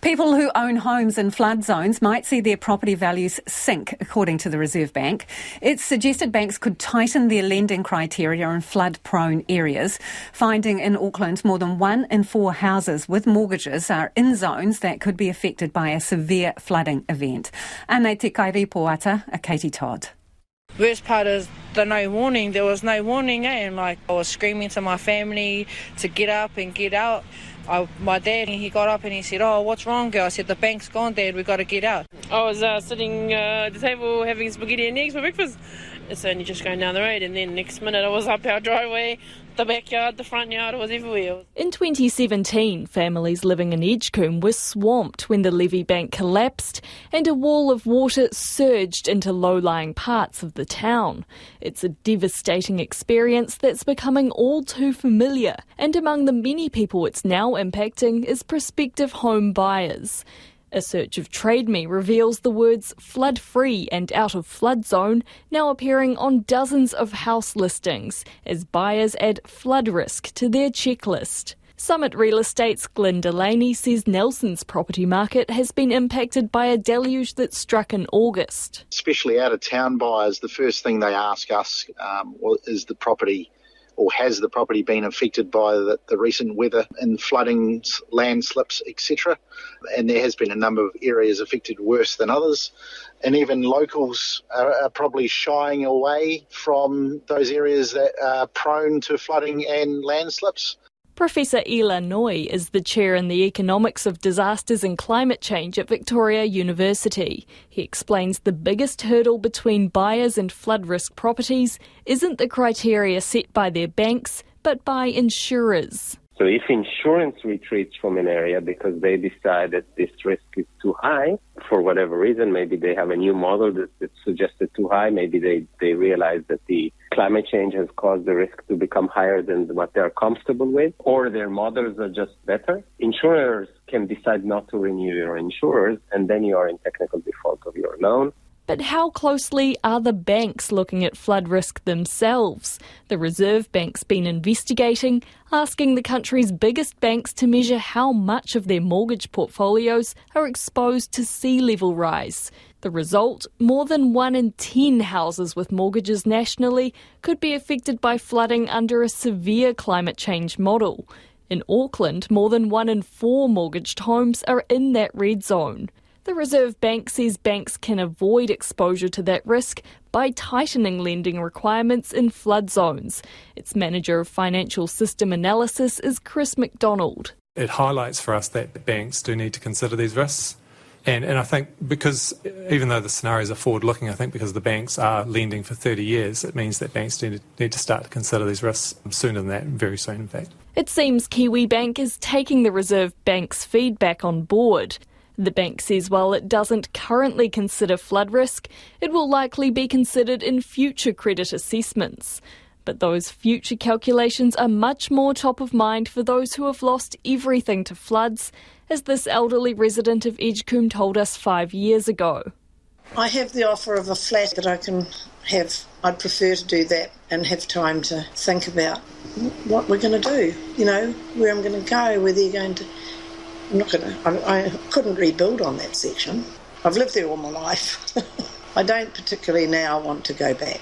People who own homes in flood zones might see their property values sink, according to the Reserve Bank. It's suggested banks could tighten their lending criteria in flood prone areas, finding in Auckland more than one in four houses with mortgages are in zones that could be affected by a severe flooding event. Anei te kairipoata, a Katie Todd. Worst part is the no warning. There was no warning, eh? And like I was screaming to my family to get up and get out. I, my dad, he got up and he said, "Oh, what's wrong, girl?" I said, "The bank's gone, Dad. We got to get out." I was uh, sitting uh, at the table having spaghetti and eggs for breakfast. It's only just going down the road, and then next minute I was up our driveway, the backyard, the front yard, it was everywhere. In 2017, families living in Edgecumbe were swamped when the levee bank collapsed and a wall of water surged into low lying parts of the town. It's a devastating experience that's becoming all too familiar, and among the many people it's now impacting is prospective home buyers. A search of Trade Me reveals the words flood free and out of flood zone now appearing on dozens of house listings as buyers add flood risk to their checklist. Summit Real Estate's Glenn Delaney says Nelson's property market has been impacted by a deluge that struck in August. Especially out of town buyers, the first thing they ask us um, is the property or has the property been affected by the, the recent weather and floodings, landslips, etc. And there has been a number of areas affected worse than others. And even locals are, are probably shying away from those areas that are prone to flooding and landslips. Professor Ilan Noy is the chair in the Economics of Disasters and Climate Change at Victoria University. He explains the biggest hurdle between buyers and flood risk properties isn't the criteria set by their banks, but by insurers. So if insurance retreats from an area because they decide that this risk is too high for whatever reason, maybe they have a new model that, that suggested too high, maybe they, they realize that the climate change has caused the risk to become higher than what they're comfortable with, or their models are just better. Insurers can decide not to renew your insurers, and then you are in technical default of your loan. But how closely are the banks looking at flood risk themselves? The Reserve Bank's been investigating, asking the country's biggest banks to measure how much of their mortgage portfolios are exposed to sea level rise. The result more than one in ten houses with mortgages nationally could be affected by flooding under a severe climate change model. In Auckland, more than one in four mortgaged homes are in that red zone. The Reserve Bank says banks can avoid exposure to that risk by tightening lending requirements in flood zones. Its manager of financial system analysis is Chris McDonald. It highlights for us that banks do need to consider these risks. And, and I think because even though the scenarios are forward looking, I think because the banks are lending for 30 years, it means that banks need to, need to start to consider these risks sooner than that, very soon, in fact. It seems Kiwi Bank is taking the Reserve Bank's feedback on board. The bank says while it doesn't currently consider flood risk, it will likely be considered in future credit assessments. But those future calculations are much more top of mind for those who have lost everything to floods, as this elderly resident of Edgecumbe told us five years ago. I have the offer of a flat that I can have. I'd prefer to do that and have time to think about what we're going to do, you know, where I'm going to go, whether you're going to I'm not going to, I, I couldn't rebuild on that section. I've lived there all my life. I don't particularly now want to go back.